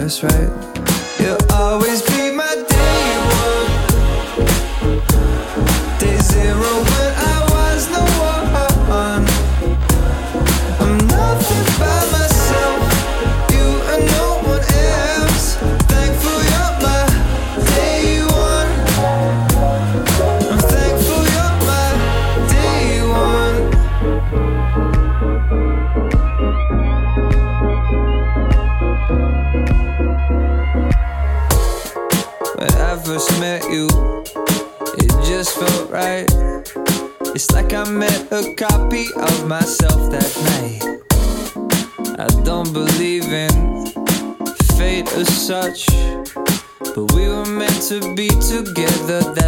just right. You'll always be my. copy of myself that night. I don't believe in fate as such, but we were meant to be together.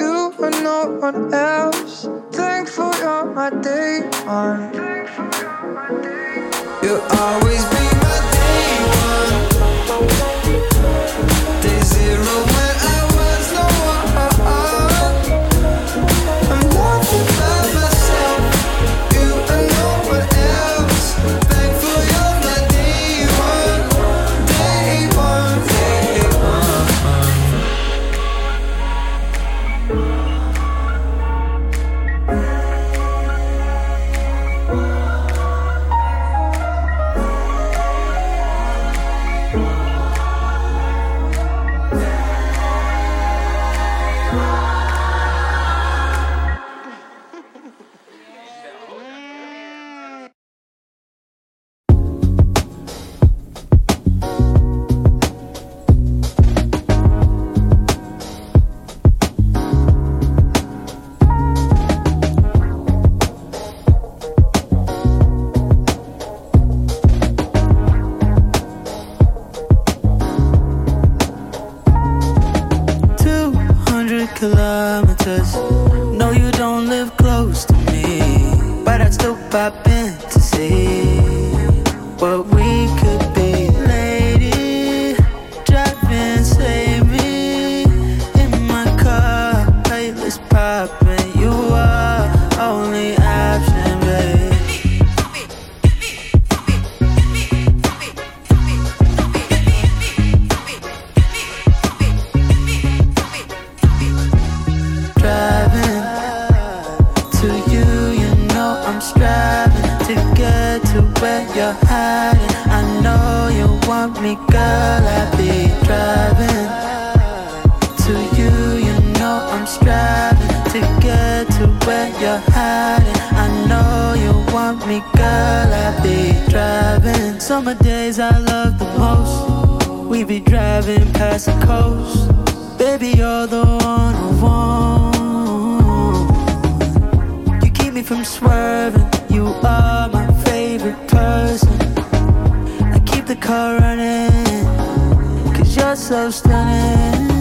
You and no one else. Thankful you're my day one. You'll always be. you're hiding. I know you want me, girl. I be driving. Summer days I love the most. We be driving past the coast. Baby, you're the one I want. You keep me from swerving. You are my favorite person. I keep the car running. Cause you're so stunning.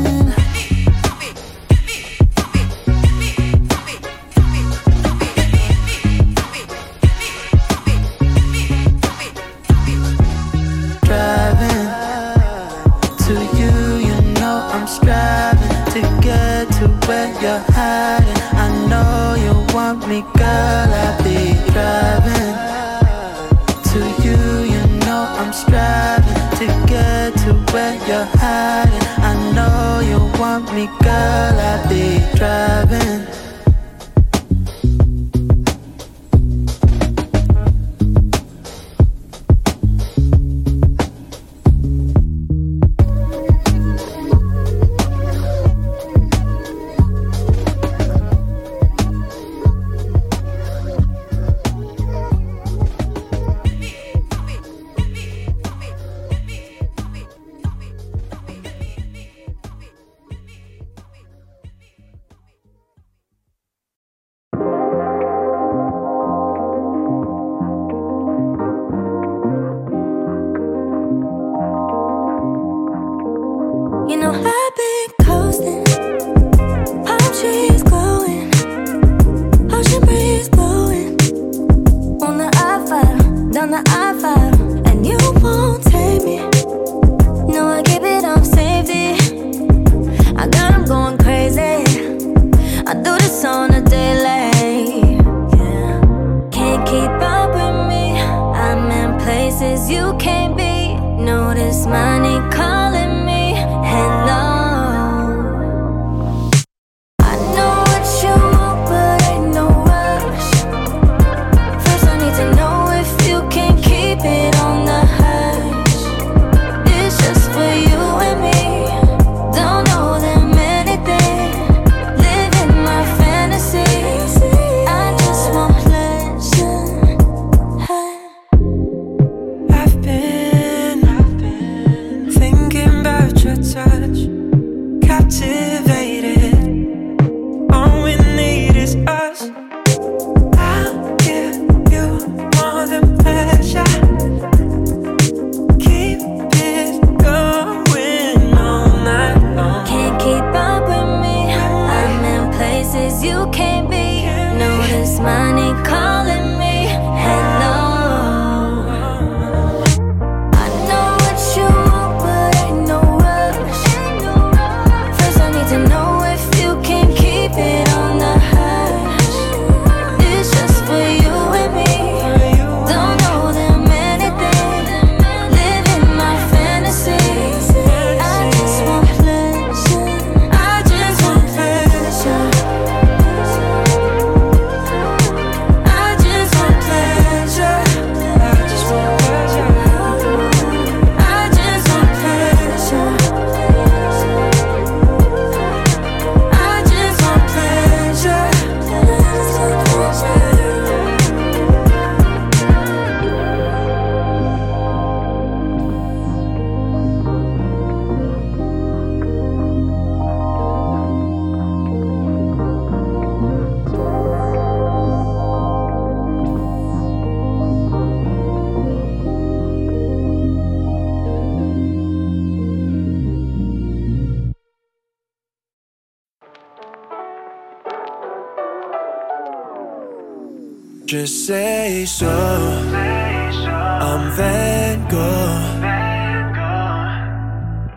Just say so. I'm Van Gogh.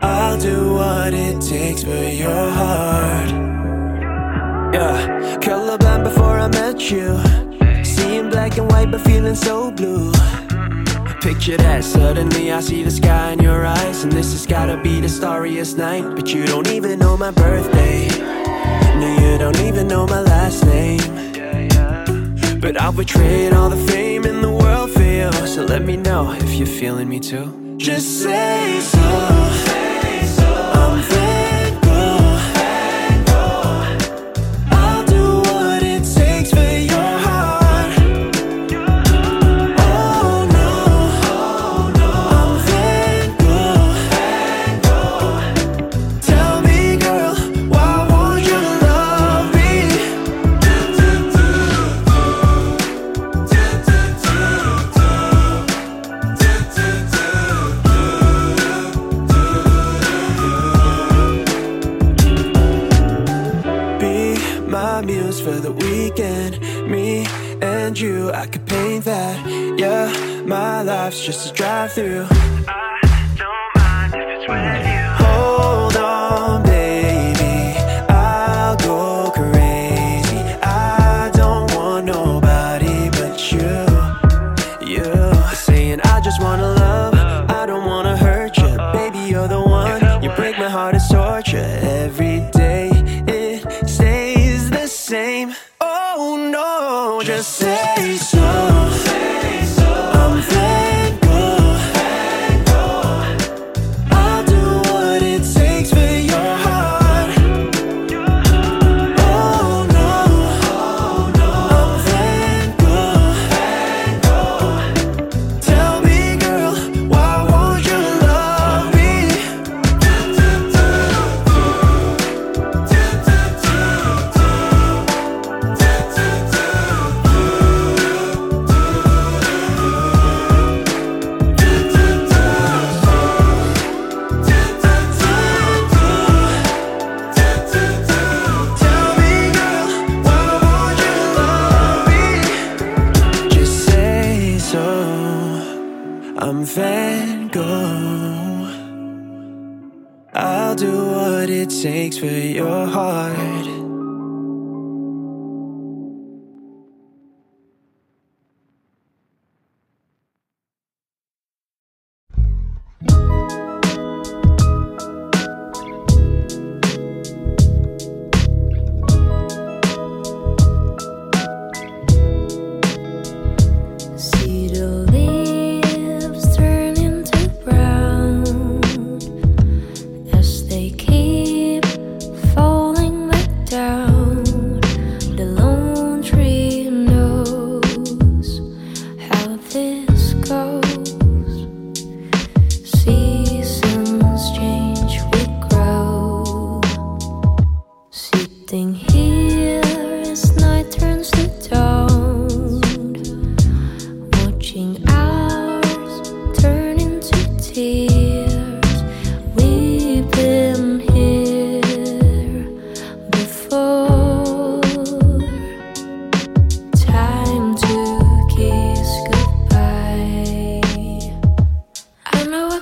I'll do what it takes for your heart. Yeah, colorblind before I met you. Seeing black and white but feeling so blue. Picture that, suddenly I see the sky in your eyes. And this has gotta be the starriest night. But you don't even know my birthday. No, you don't even know my last name. But I would trade all the fame in the world for you. So let me know if you're feeling me too. Just say so.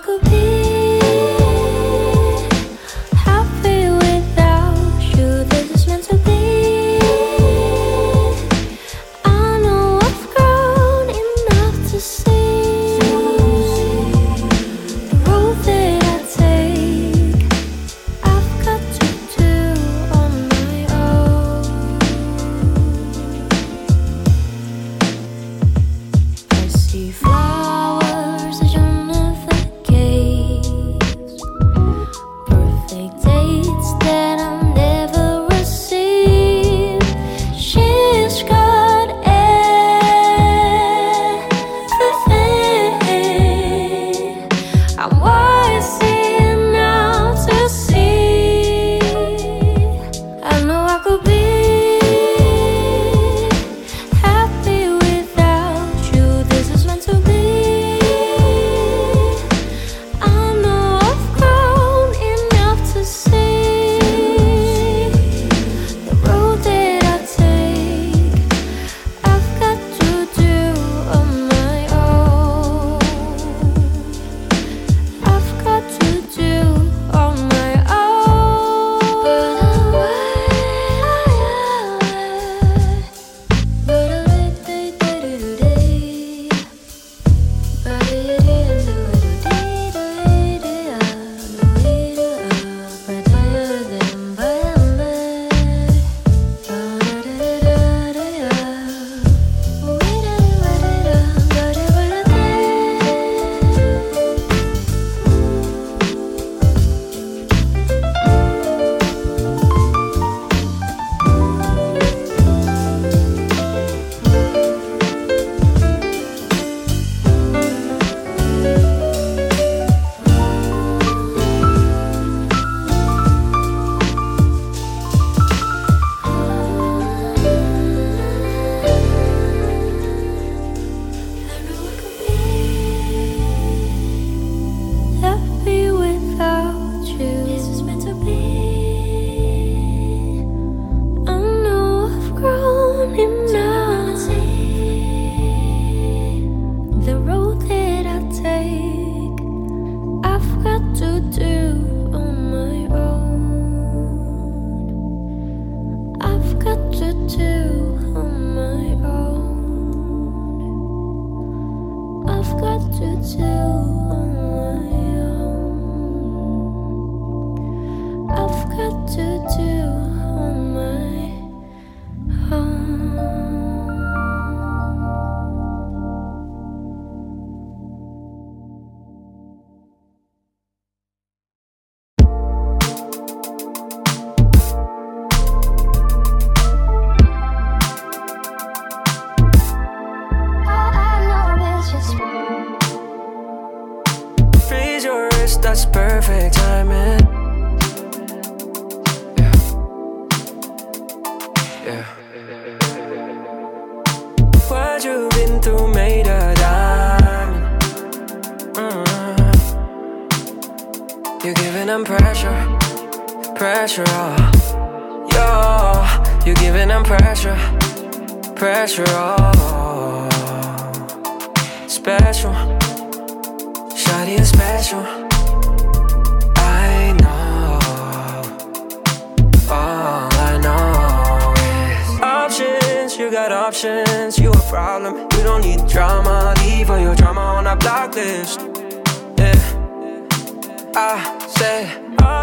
Could be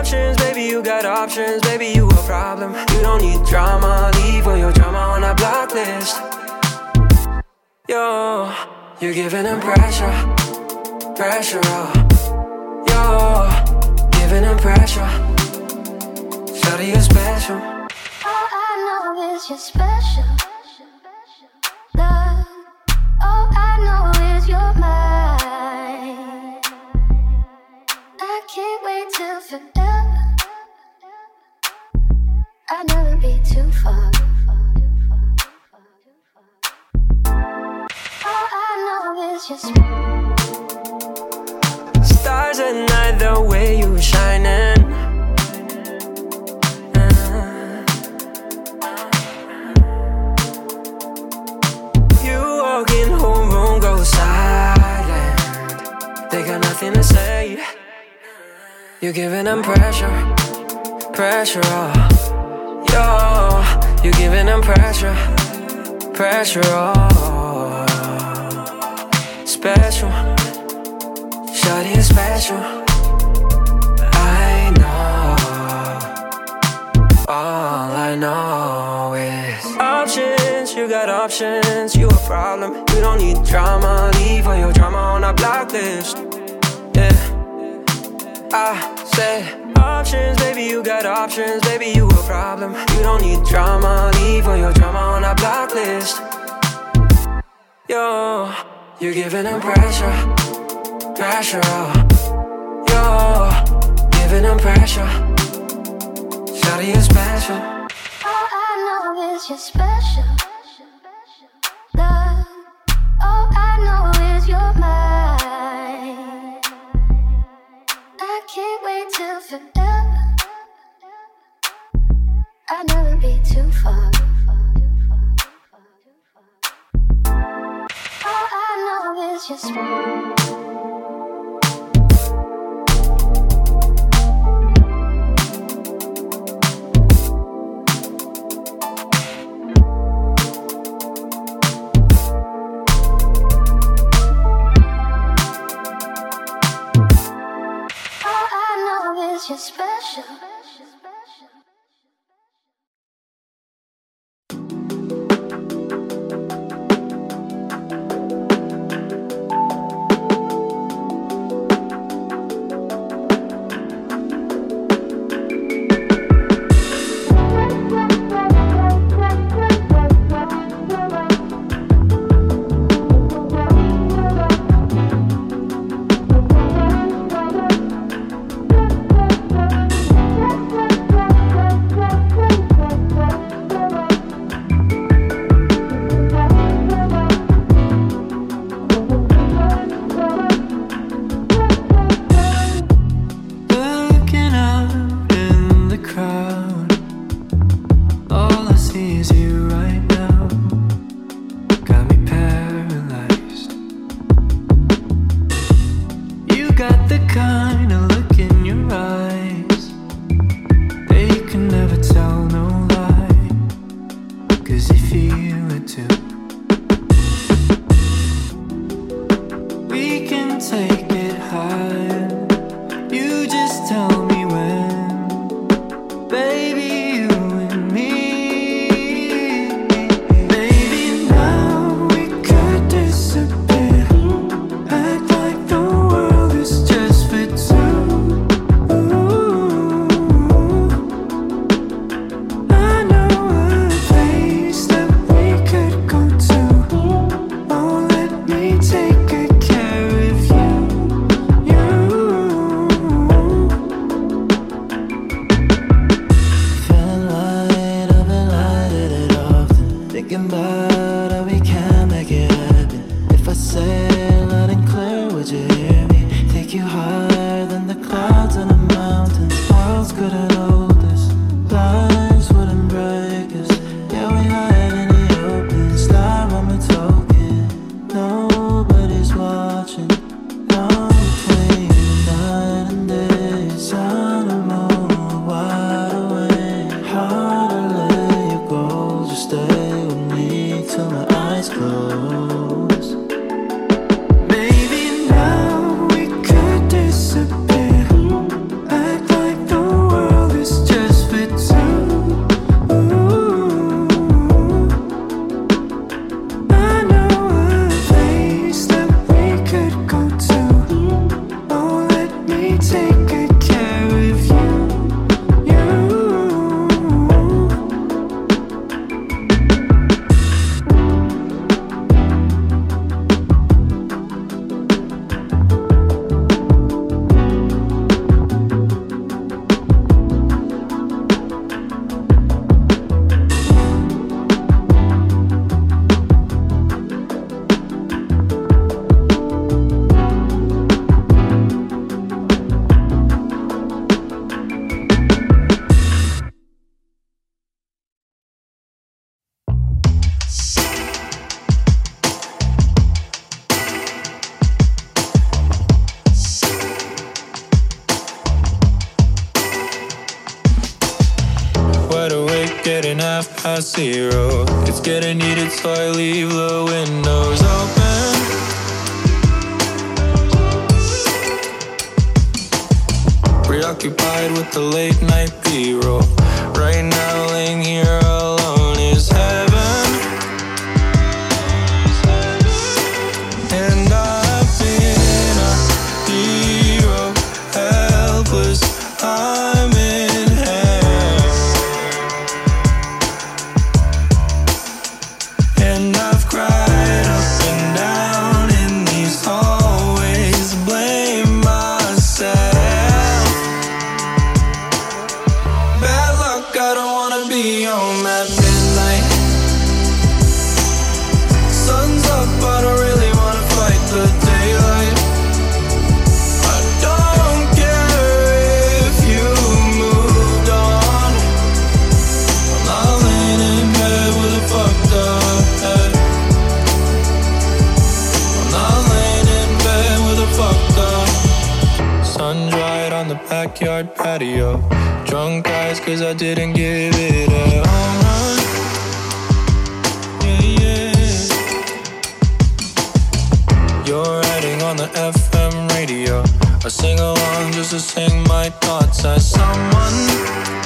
options, baby. You got options, baby. You a problem. You don't need drama. Leave all your drama on a block list. Yo, you're giving them pressure pressure. Yo, giving them pressure. Shawty, you're special. All I know is you're special. Love. All I know is you're mine. I can't wait till forever. I'll never be too far. All I know is special. Stars at night, the way you shining. Uh. You silent. They got nothing to say. You're giving them pressure, pressure. Oh. Yo, you're giving them pressure, pressure. Oh. Special. Shawty is special. I know. All I know is options. You got options. You a problem. You don't need drama. Leave all your drama on a block list. Yeah. I said options, baby. You got options, baby. You a problem. You don't need drama. Leave all your drama on a block list. Yo, you're giving them pressure pressure. oh. Yo, giving them pressure. Shawty is special. All I know is you're special. All I know is you're mine. I can't wait till forever. I'll never be too far. All I know is you're zero. It's getting heated, so I leave the windows open. Preoccupied with the late night B roll. Right now, laying here body. Drunk eyes, cause I didn't give it a home run. Yeah, yeah. You're riding on the FM radio. I sing along just to sing my thoughts as someone.